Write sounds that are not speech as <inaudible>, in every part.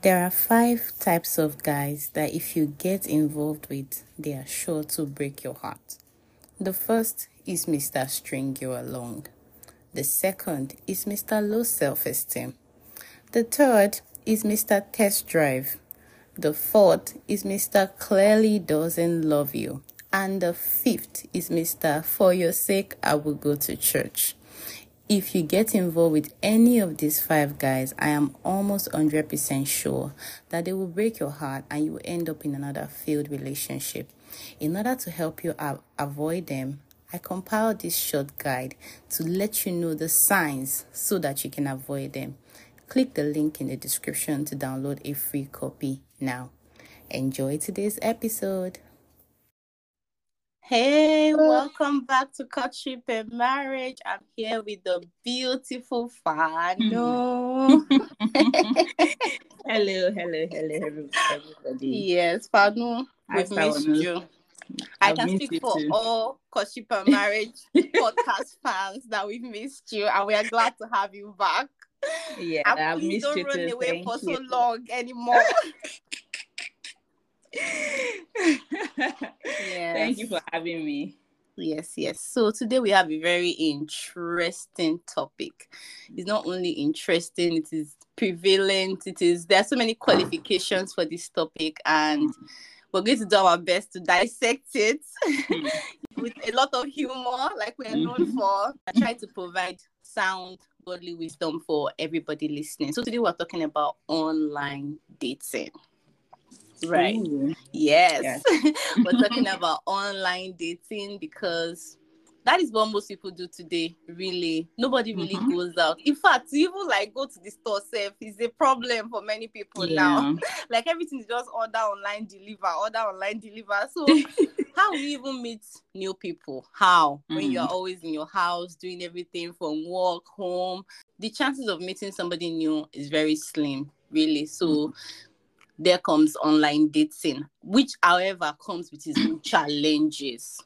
There are five types of guys that if you get involved with, they are sure to break your heart. The first is Mr. String You Along. The second is Mr. Low Self Esteem. The third is Mr. Test Drive. The fourth is Mr. Clearly Doesn't Love You. And the fifth is Mr. For Your Sake, I Will Go to Church. If you get involved with any of these five guys, I am almost 100% sure that they will break your heart and you will end up in another failed relationship. In order to help you avoid them, I compiled this short guide to let you know the signs so that you can avoid them. Click the link in the description to download a free copy now. Enjoy today's episode. Hey, welcome back to Courtship and Marriage. I'm here with the beautiful Faanu. <laughs> hello, hello, hello, everybody. yes, Faanu, we've missed you. I I've can speak for too. all Courtship and Marriage <laughs> podcast fans that we've missed you and we are glad to have you back. Yeah, And I've please missed don't you run too. away Thank for so long anymore. <laughs> <laughs> Thank you for having me. Yes, yes. So today we have a very interesting topic. It's not only interesting, it is prevalent. It is there are so many qualifications for this topic, and we're going to do our best to dissect it <laughs> with a lot of humor, like we are known Mhm. for, and try to provide sound godly wisdom for everybody listening. So today we're talking about online dating. Right. Ooh. Yes. <laughs> We're <laughs> talking about online dating because that is what most people do today, really. Nobody really Mhm. goes out. In fact, even like go to the store self is a problem for many people now. <laughs> Like everything is just order online, deliver, order online, deliver. So how we even meet new people? How? When you're Mhm. always in your house doing everything from work, home, the chances of meeting somebody new is very slim, really. So there comes online dating, which, however, comes with its own <clears throat> challenges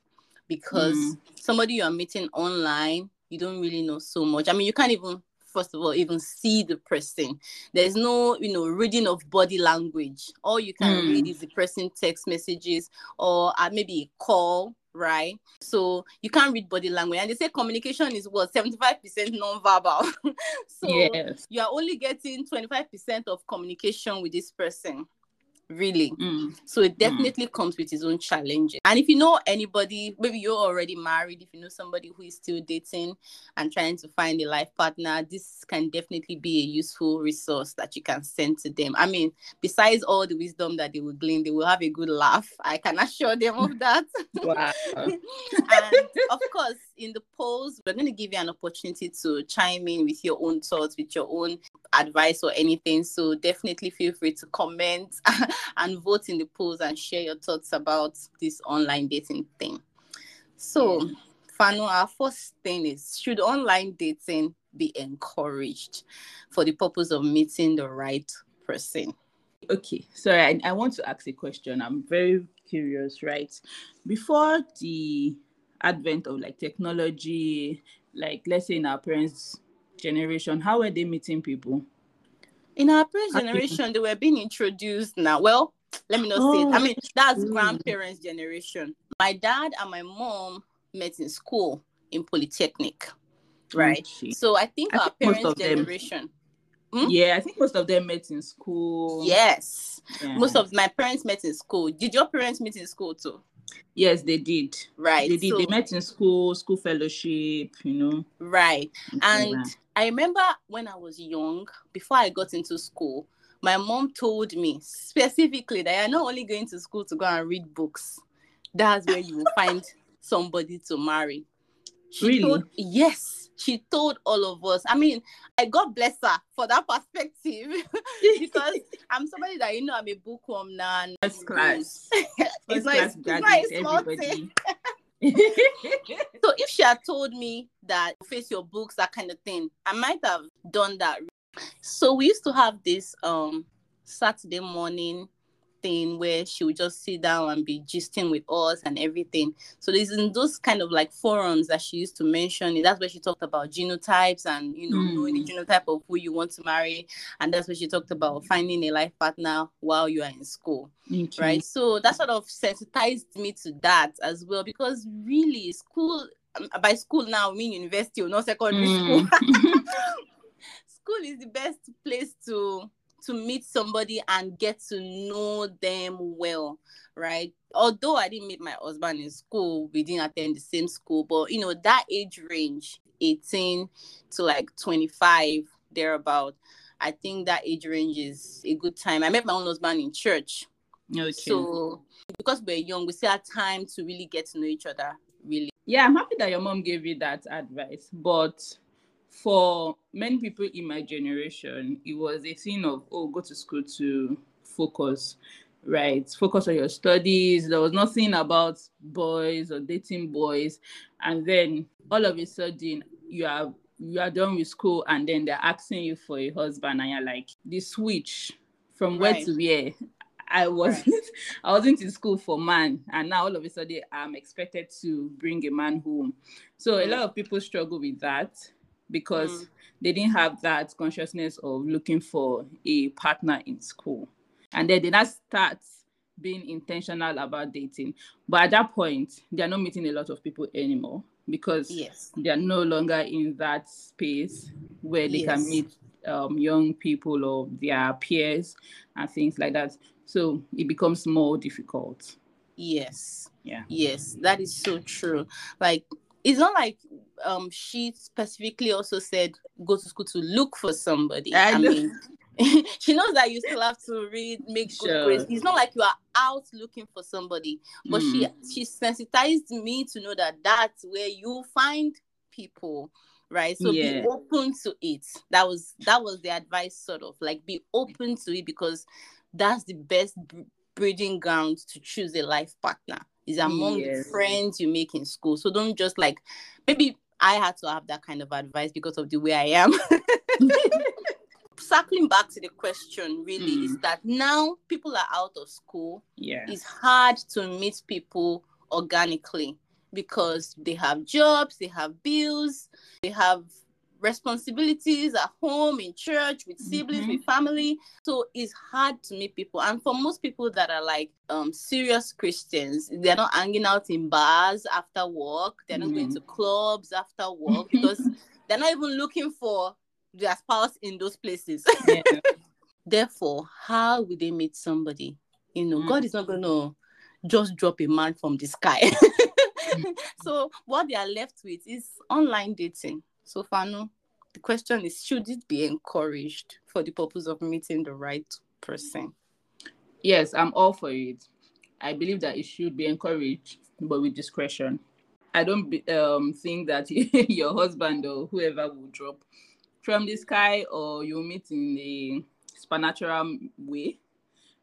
because Mm. somebody you are meeting online, you don't really know so much. I mean, you can't even, first of all, even see the person. There's no, you know, reading of body language. All you can Mm. read is the person text messages or uh, maybe a call. Right, so you can't read body language, and they say communication is what 75% non-verbal. <laughs> so yes. you are only getting 25% of communication with this person really. Mm. so it definitely comes with its own challenges. And if you know anybody maybe you're already married if you know somebody who is still dating and trying to find a life partner this can definitely be a useful resource that you can send to them. I mean besides all the wisdom that they will glean they will have a good laugh. I can assure them of that. <laughs> Wow. <laughs> and of course, in the polls, we're going to give you an opportunity to chime in with your own thoughts, with your own advice or anything. So definitely feel free to comment <laughs> and vote in the polls and share your thoughts about this online dating thing. So, Faanu, our first thing is should online dating be encouraged for the purpose of meeting the right person? Okay, sorry, I, I want to ask a question. I'm very curious, right? Before the advent of like technology, like let's say in our parents' generation, how were they meeting people? In our parents' generation, they were being introduced now. Well, let me not say it. I Oh, mean, that's mm. grandparents' generation. My dad and my mom met in school in Polytechnic, right? So I think I our think parents' generation. Hmm? Yeah, I think most of them met in school. Yes, Yeah. most of my parents met in school. Did your parents meet in school too? yes, they did. Right. They did. So, They met in school, school fellowship, you know. right. like And. I remember when I was young, before I got into school, my mom told me specifically that you're not only going to school to go and read books, that's where you will <laughs> find somebody to marry. She Really? told yes, she told all of us. I mean, I God bless her for that perspective <laughs> because I'm somebody that you know I'm a bookworm now. First <laughs> class. it's First class it's not a graduate, everybody. <laughs> So if she had told me that face your books, that kind of thing, I might have done that. So we used to have this um Saturday morning thing where she would just sit down and be gisting with us and everything. So there's in those kind of like forums that she used to mention. That's where she talked about genotypes and you know mm. knowing the genotype of who you want to marry, and that's where she talked about finding a life partner while you are in school, okay. right? So that sort of sensitized me to that as well because really school um, by school now I mean university or not secondary mm. school. <laughs> <laughs> school is the best place to to meet somebody and get to know them well, right? Although I didn't meet my husband in school, we didn't attend the same school, but you know, that age range, 18 to like 25, thereabout, I think that age range is a good time. I met my own husband in church. Okay. So because we're young, we still have time to really get to know each other, really. Yeah, I'm happy that your mom gave you that advice, but for many people in my generation, it was a thing of, oh, go to school to focus, right? Focus on your studies. There was nothing about boys or dating boys. And then all of a sudden, you are you are done with school and then they're asking you for a husband and you're like the switch from where right. to where I wasn't right. <laughs> I wasn't in school for man and now all of a sudden I'm expected to bring a man home. So a lot of people struggle with that because mm. they didn't have that consciousness of looking for a partner in school. And then they not start being intentional about dating. But at that point, they are not meeting a lot of people anymore because yes. they are no longer in that space where they yes. can meet um, young people or their peers and things like that. So it becomes more difficult. Yes. Yeah. Yes, that is so true. Like it's not like um she specifically also said go to school to look for somebody. I, I mean, <laughs> she knows that you still have to read, make sure. good grades. It's not like you are out looking for somebody, but mm. she hmm. she sensitized me to know that that's where you find people, right? So yeah. be open to it. That was that was the advice, sort of like be open to it because that's the best breeding ground to choose a life partner is among yes. the friends you make in school. So don't just like maybe I had to have that kind of advice because of the way I am. <laughs> Circling back to the question, really, mm. is that now people are out of school. Yeah. It's hard to meet people organically because they have jobs, they have bills, they have responsibilities at home, in church, with siblings, mm-hmm. with family. So it's hard to meet people. And for most people that are like um, serious Christians, they're not hanging out in bars after work, they're mm-hmm. not going mm-hmm. to clubs after work <laughs> because they're not even looking for their spouse in those places. <laughs> Yeah. Therefore, how will they meet somebody? You know, mm-hmm. God is not going to just drop a man from the sky. <laughs> so what they are left with is online dating so, Faanu, the question is should it be encouraged for the purpose of meeting the right person? Yes, I'm all for it. I believe that it should be encouraged, but with discretion. I don't be, um, think that <laughs> your husband or whoever will drop from the sky or you meet in a supernatural way,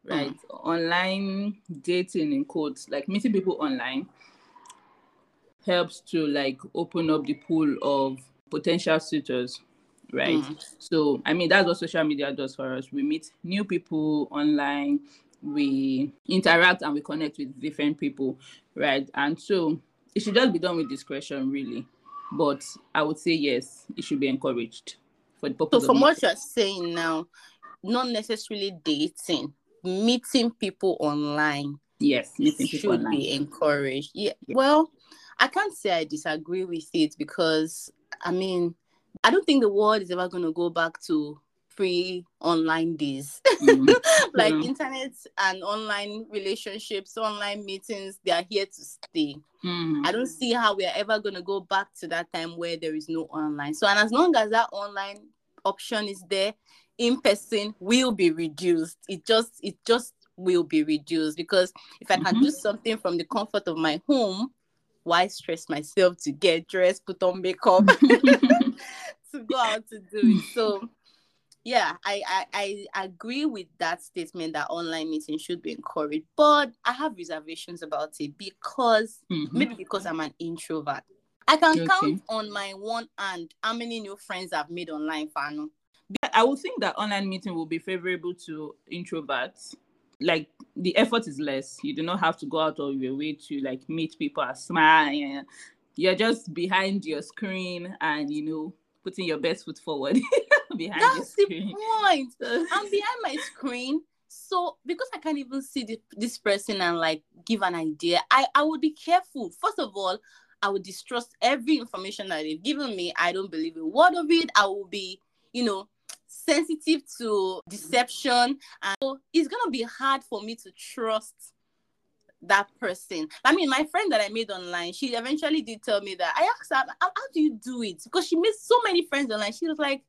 right? Mm. Online dating in quotes, like meeting people online helps to like open up the pool of potential suitors right mm. so i mean that's what social media does for us we meet new people online we interact and we connect with different people right and so it should just be done with discretion really but i would say yes it should be encouraged for the purpose so from what you're saying now not necessarily dating meeting people online yes meeting should online. Should be encouraged yeah. yeah well i can't say i disagree with it because I mean, I don't think the world is ever going to go back to free online days. Mm-hmm. <laughs> like mm-hmm. internet and online relationships, online meetings, they are here to stay. Mm-hmm. I don't see how we are ever going to go back to that time where there is no online. So, and as long as that online option is there, in person will be reduced. It just, it just will be reduced because if I can mm-hmm. do something from the comfort of my home, why stress myself to get dressed, put on makeup <laughs> <laughs> to go out to do it? So yeah, I, I I agree with that statement that online meeting should be encouraged, but I have reservations about it because mm-hmm. maybe because I'm an introvert. I can okay. count on my one hand how many new friends I've made online, Faanu. I would think that online meeting will be favorable to introverts like the effort is less. You do not have to go out of your way to like meet people and smile. You're just behind your screen and you know putting your best foot forward <laughs> behind That's the point. <laughs> I'm behind my screen. So because I can't even see the, this person and like give an idea, I, I would be careful. First of all, I would distrust every information that they've given me. I don't believe a word of it. I will be, you know, sensitive to deception. And so it's gonna be hard for me to trust that person. I mean, my friend that I made online, she eventually did tell me that I asked her, how, how do you do it? Because she made so many friends online. She was like,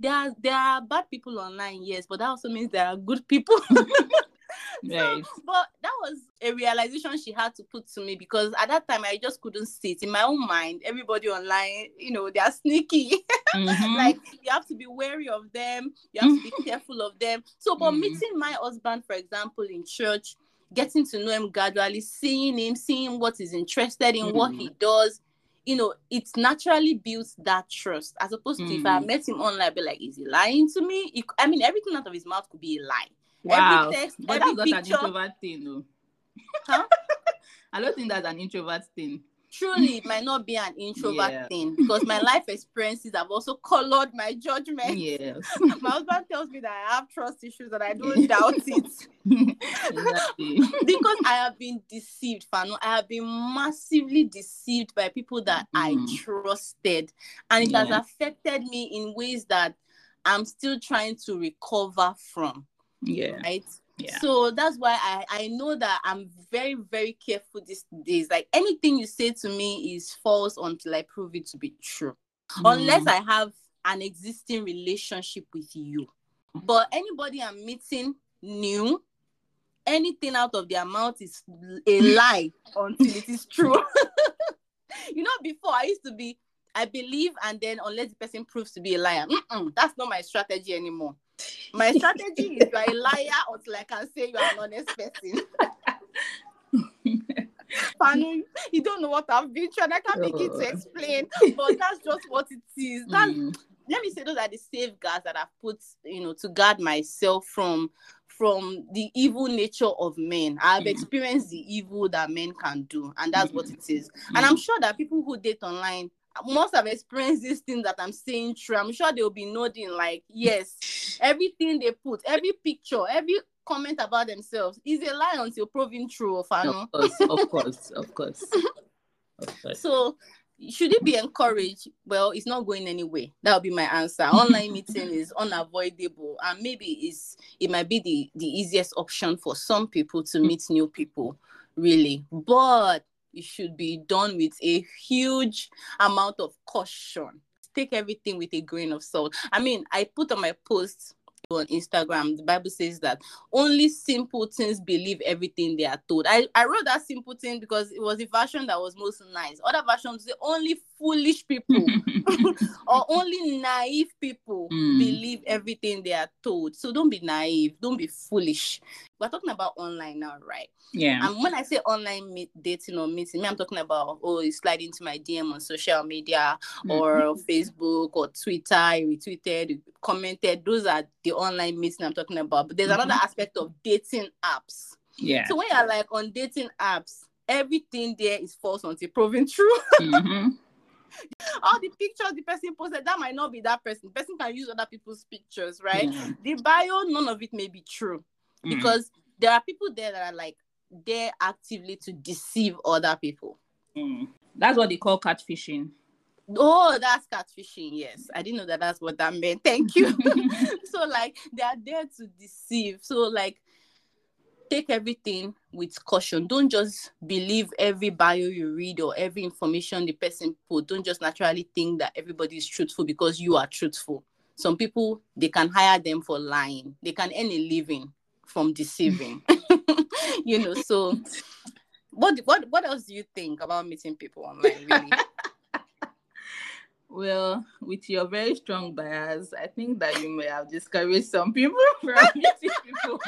there are there are bad people online, yes, but that also means there are good people. <laughs> <laughs> Right. So, but that was a realization she had to put to me because at that time I just couldn't sit in my own mind. Everybody online, you know, they are sneaky. <laughs> Mhm. like you have to be wary of them, you have to be careful of them. So, but Mhm. meeting my husband, for example, in church, getting to know him gradually, seeing him, seeing what he's interested in, what he does, you know, it naturally builds that trust. As opposed to if I Mm. met him online, I'd be like, is he lying to me? He- I mean, everything out of his mouth could be a lie. Wow. Every text, but every that's not an introvert thing, though. Huh? <laughs> I don't think that's an introvert thing. Truly, it might not be an introvert Yeah. thing because my life experiences have also colored my judgment. Yes. <laughs> My husband tells me that I have trust issues and I don't <laughs> doubt it. because I have been deceived, Faanu. I have been massively deceived by people that I Mm. trusted, and it Yeah. has affected me in ways that I'm still trying to recover from. Yeah. Right. Yeah. So that's why I, I know that I'm very, very careful these days. Like anything you say to me is false until I prove it to be true. Unless Mm. I have an existing relationship with you. But anybody I'm meeting new, anything out of their mouth is a <laughs> lie until it is true. <laughs> you know, before I used to be, I believe, and then unless the person proves to be a liar, mm-mm, that's not my strategy anymore. My strategy is you are a liar until I can say you are an honest person. <laughs> Faanu, you don't know what I've been through, and I can't begin to Oh. explain, but that's just what it is. That's Mm. let me say those are the safeguards that I've put, you know, to guard myself from from the evil nature of men. I've Mm. experienced the evil that men can do, and that's what Mm. it is. And I'm sure that people who date online must have experienced these things that I'm saying true. I'm sure they'll be nodding like, yes, everything they put, every picture, every comment about themselves is a lie until proven true. Of course, of course, of course. <laughs> Of course. So should it be encouraged? Well, it's not going anywhere. That would be my answer. Online <laughs> meeting is unavoidable, and maybe it's it might be the the easiest option for some people to hmm. meet new people, really. But it should be done with a huge amount of caution. Take everything with a grain of salt. I mean, I put on my post on Instagram, the Bible says that only simpletons believe everything they are told. I, I wrote that simple thing because it was the version that was most nice. Other versions say only foolish people <laughs> or only naive people Mm. believe everything they are told. So don't be naive, don't be foolish. We're talking about online now, right? yeah. And when I say online meet, dating or meeting, me, I'm talking about oh, you slide into my DM on social media or Facebook or Twitter, you retweeted, you commented. Those are the online meeting I'm talking about. But there's Mhm. another aspect of dating apps. yeah. So when you're like on dating apps, everything there is false until proven true. Mhm. <laughs> All the pictures the person posted, that might not be that person. The person can use other people's pictures, right? Yeah. The bio, none of it may be true Mm. because there are people there that are like there actively to deceive other people. Mm. That's what they call catfishing. Oh, that's catfishing. Yes, I didn't know that that's what that meant. Thank you. <laughs> <laughs> so, like, they are there to deceive. So, like, take everything with caution. Don't just believe every bio you read or every information the person put. Don't just naturally think that everybody is truthful because you are truthful. Some people they can hire them for lying. They can earn a living from deceiving. <laughs> you know. So, what what what else do you think about meeting people online? Really? Well, with your very strong bias, I think that you may have discouraged some people <laughs> from meeting people.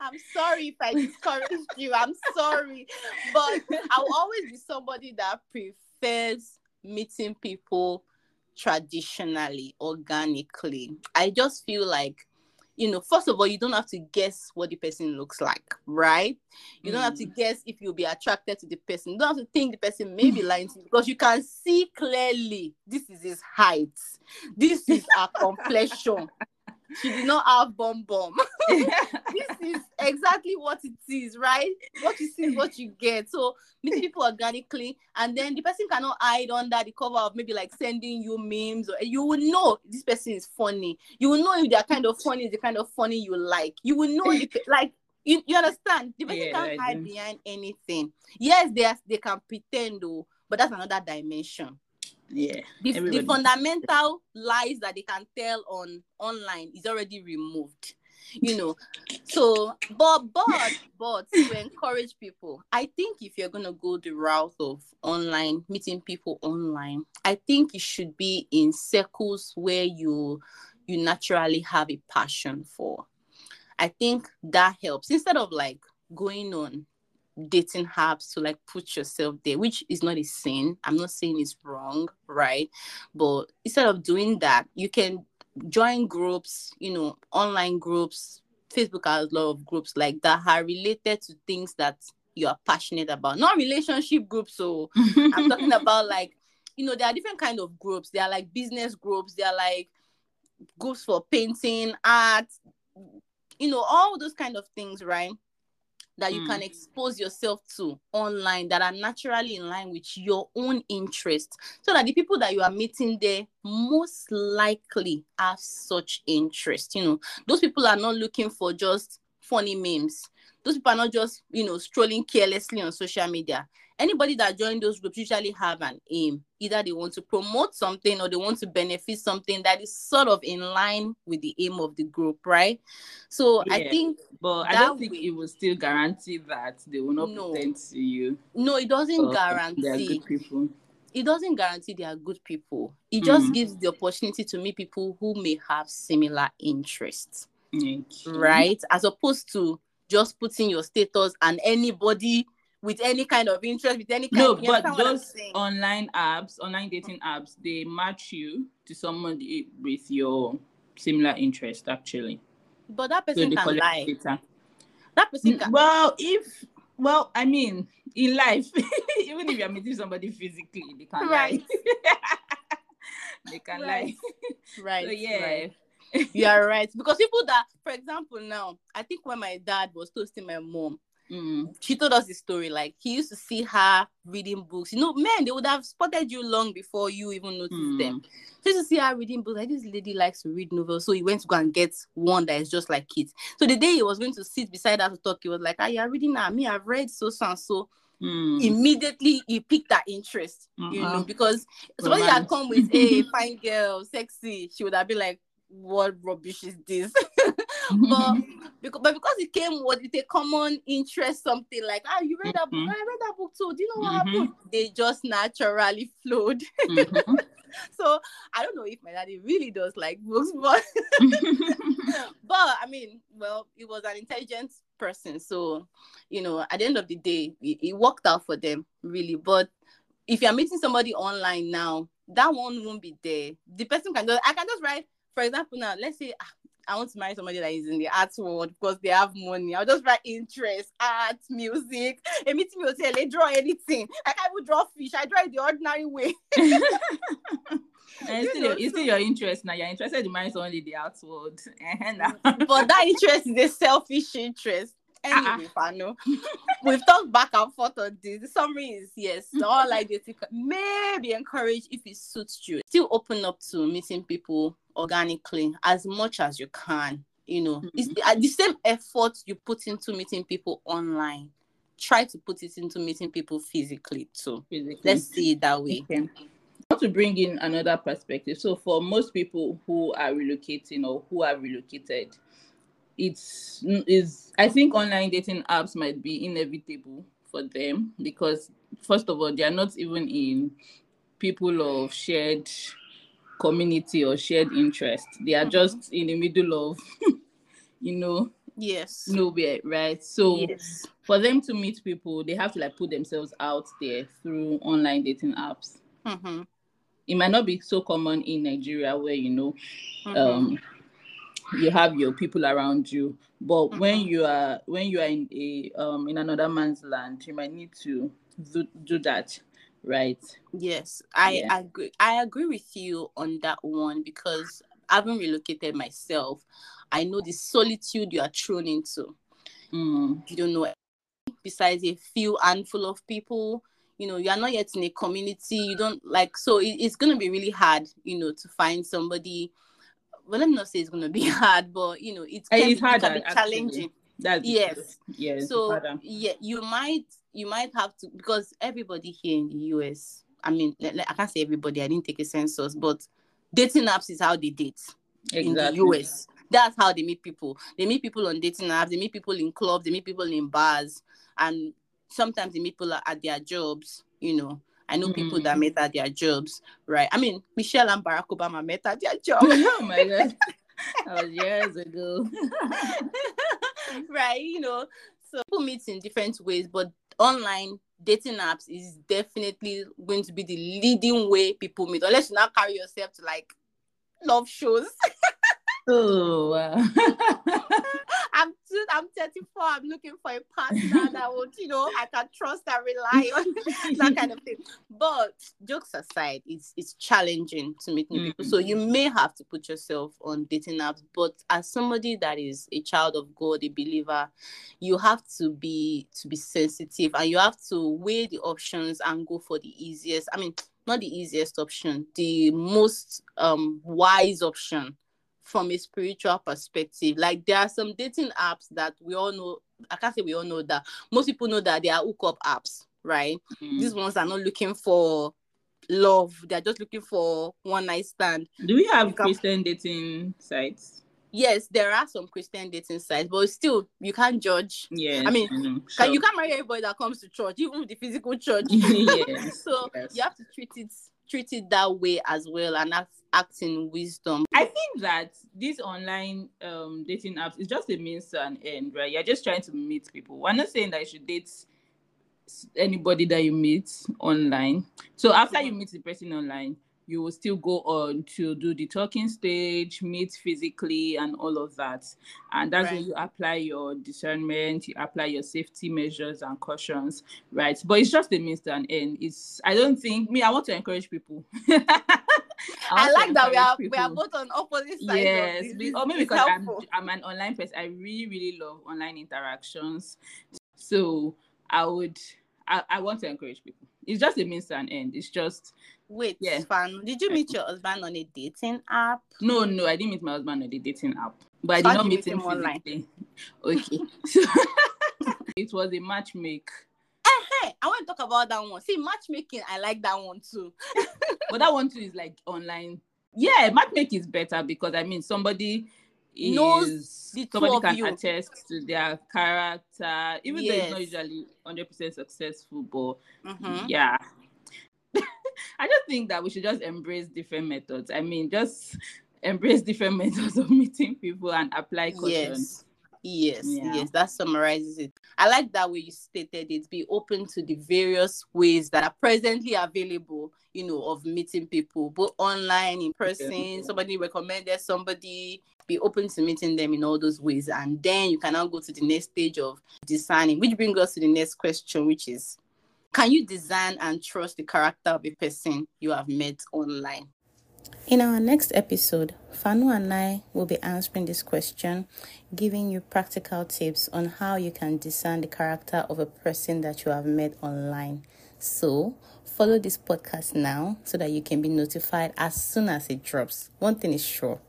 I'm sorry if I discouraged you. I'm sorry. But I'll always be somebody that prefers meeting people traditionally, organically. I just feel like you know, first of all, you don't have to guess what the person looks like, right? You don't have to Mm. guess if you'll be attracted to the person. You don't have to think the person may be <laughs> lying to you because you can see clearly this is his height, this is her complexion. She did not have bomb bomb. <laughs> <laughs> this is exactly what it is, right? What you see is what you get. So meeting people organically, and then the person cannot hide under the cover of maybe like sending you memes, or you will know this person is funny. You will know if they're kind of funny, is the kind of funny you like. You will know if like you, you understand. The person Yeah, can't hide behind anything. Yes, they are, they can pretend though, but that's another dimension yeah. the, the fundamental lies that they can tell on online is already removed you know so but but but to encourage people i think if you're to go the route of online meeting people online i think it should be in circles where you you naturally have a passion for i think that helps instead of like going on dating apps to like put yourself there, which is not a sin. I'm not saying it's wrong, right? But instead of doing that, you can join groups, you know, online groups. Facebook has a lot of groups like that are related to things that you are passionate about. Not relationship groups, so <laughs> I'm talking about like, you know, there are different kind of groups. There are like business groups. There are like groups for painting, art, you know, all those kind of things, right? That you Mm. can expose yourself to online that are naturally in line with your own interest. So that the people that you are meeting there most likely have such interest. You know, those people are not looking for just funny memes. Those people are not just, you know, strolling carelessly on social media. Anybody that join those groups usually have an aim. Either they want to promote something or they want to benefit something that is sort of in line with the aim of the group, right? So I think but I don't think way- it will still guarantee that they will not No. pretend to you. no, it doesn't uh, They are guarantee. good people. it doesn't guarantee they are good people. It just Mm. gives the opportunity to meet people who may have similar interests, Okay. right? As opposed to just putting your status and anybody with any kind of interest, with any kind No, of but understand what I'm those online apps, online dating apps, they match you to somebody with your similar interest actually. But that person they can lie. data. That person mm, can Well, if well, I mean, in life, <laughs> even if you're meeting somebody physically, they can Right. lie. <laughs> they can Right. lie. right. <laughs> So yeah. right. You are right. Because people that, for example, now, I think when my dad was toasting my mom, Mm. she told us the story. Like he used to see her reading books. You know, men they would have spotted you long before you even noticed them. Mm. So he used to see her reading books. Like this lady likes to read novels, so he went to go and get one that is just like it. So the day he was going to sit beside her to talk, he was like, "Ah, you're reading that. Me, I've read so so and so." Mm. Immediately he picked that interest, you know, because somebody had come with a fine girl, sexy. She would have been like, "What rubbish is this?" <laughs> <laughs> but because but because it came with a common interest, something like ah, you read that book, Mhm. I read that book too. Do you know what Mhm. happened? They just naturally flowed. <laughs> Mhm. so I don't know if my daddy really does like books, but but I mean, well, he was an intelligent person, so you know, at the end of the day, it, it worked out for them really. But if you're meeting somebody online now, that one won't be there. The person can just I can just write, for example, now let's say ah, I want to marry somebody that is in the arts world because they have money. I'll just write interest, art, music. A meeting me hotel, they draw anything. I can't even draw fish. I draw it the ordinary way. <laughs> And <laughs> it's still, your, it's still your interest now. You're interested in marrying in the outworld. <laughs> Eh, eh, but that interest is a selfish interest. Uh-uh. Anyway, Faanu, we've talked back and forth on this. The summary is yes, all like this may be encouraged if it suits you. Still open up to meeting people organically as much as you can. You know, it's mm-hmm. the, the same effort you put into meeting people online. Try to put it into meeting people physically too. Physically. Let's see it that way. Okay. I want to bring in another perspective. So, for most people who are relocating or who are relocated, it's is I think online dating apps might be inevitable for them because first of all, they are not even in people of shared community or shared interest. They are Mhm. just in the middle of, <laughs> you know, Yes. nowhere, right? So yes. for them to meet people, they have to like put themselves out there through online dating apps. Mm-hmm. It might not be so common in Nigeria where you know Mm-hmm. um you have your people around you but Mm-hmm. when you are when you are in a um in another man's land you might need to do, do that right Yes, I Yeah. agree. I agree with you on that one because having relocated myself, I know the solitude you are thrown into. mm, You don't know besides a few handful of people. You know, you are not yet in a community. You don't like so it, it's gonna be really hard, you know, to find somebody. Well, let me not say it's gonna be <laughs> hard, but you know, it can, it's be, it can be challenging. That's Yes. yes so yeah you might you might have to because everybody here in the us i mean i can't say everybody i didn't take a census but dating apps is how they date in the us that's how they meet people. They meet people on dating apps they meet people in clubs they meet people in bars and sometimes they meet people at- their jobs you know. I know people that Mm. met at their jobs right? I mean michelle and barack obama met at their job. <laughs> Oh my god. <laughs> That was years ago <laughs> <laughs> right? You know, so people meet in different ways, but online dating apps is definitely going to be the leading way people meet, unless you now carry yourself to like love shows. <laughs> oh wow <laughs> I'm too, I'm 34. I'm looking for a partner that would, you know, I can trust and rely on <laughs> that kind of thing. But jokes aside, it's it's challenging to meet new people. So you may have to put yourself on dating apps. But as somebody that is a child of God, a believer, you have to be to be sensitive and you have to weigh the options and go for the easiest. I mean, not the easiest option, the most um wise option from a spiritual perspective. Like there are some dating apps that we all know. I can't say we all know that. Most people know that they are hookup apps, right? Mm. These ones are not looking for love. They're just looking for one night stand. do we have christian dating sites Yes, there are some Christian dating sites, but still you can't judge. Yeah, I mean, know, Can, you can't marry everybody that comes to church, even the physical church. <laughs> yes <laughs> so yes. you have to treat it treat it that way as well and act, act in wisdom. I think that these online um dating apps is just a means to an end, right? You're just trying to meet people. We're not saying that you should date anybody that you meet online. So after you meet the person online, you will still go on to do the talking stage, meet physically, and all of that. And that's Right. when you apply your discernment, you apply your safety measures and cautions, right? But it's just a means to an end. It's I don't think me. I want to encourage people. <laughs> I, to like that we are encourage we are both on opposite sides. Yes, of this. or maybe because I'm. I'm an online person. I really, really love online interactions. So I would, I, I want to encourage people. It's just a means to an end. It's just, Wait, Yeah. Fan, did you meet your husband on a dating app? no, no, I didn't meet my husband on a dating app, but I did how not meet him him online? physically. Okay. <laughs> So <laughs> it was a matchmake. Hey, I want to talk about that one. See, matchmaking, I like that one too. But that one too is like online. Yeah, matchmake is better because I mean somebody Knows is the two somebody can you. attest to their character, even though it's not usually hundred percent successful. But Mhm. yeah, <laughs> I just think that we should just embrace different methods. I mean, just embrace different <laughs> methods of meeting people and apply caution. Yes. Yes, Yeah. yes, that summarizes it. I like that way you stated it. Be open to the various ways that are presently available, you know, of meeting people, both online, in person. Yeah. Somebody recommended somebody. Be open to meeting them in all those ways, and then you can now go to the next stage of designing, which brings us to the next question, which is, can you design and trust the character of a person you have met online? In our next episode, Faanu and I will be answering this question, giving you practical tips on how you can discern the character of a person that you have met online. So, follow this podcast now so that you can be notified as soon as it drops. One thing is sure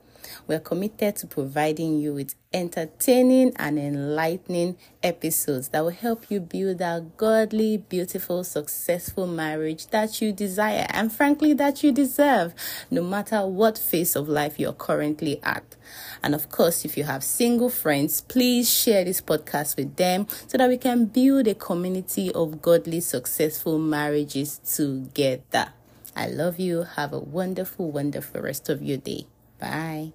we're committed to providing you with entertaining and enlightening episodes that will help you build that godly, beautiful, successful marriage that you desire and, frankly, that you deserve, no matter what phase of life you're currently at. And of course, if you have single friends, please share this podcast with them so that we can build a community of godly, successful marriages together. I love you. Have a wonderful, wonderful rest of your day. Bye.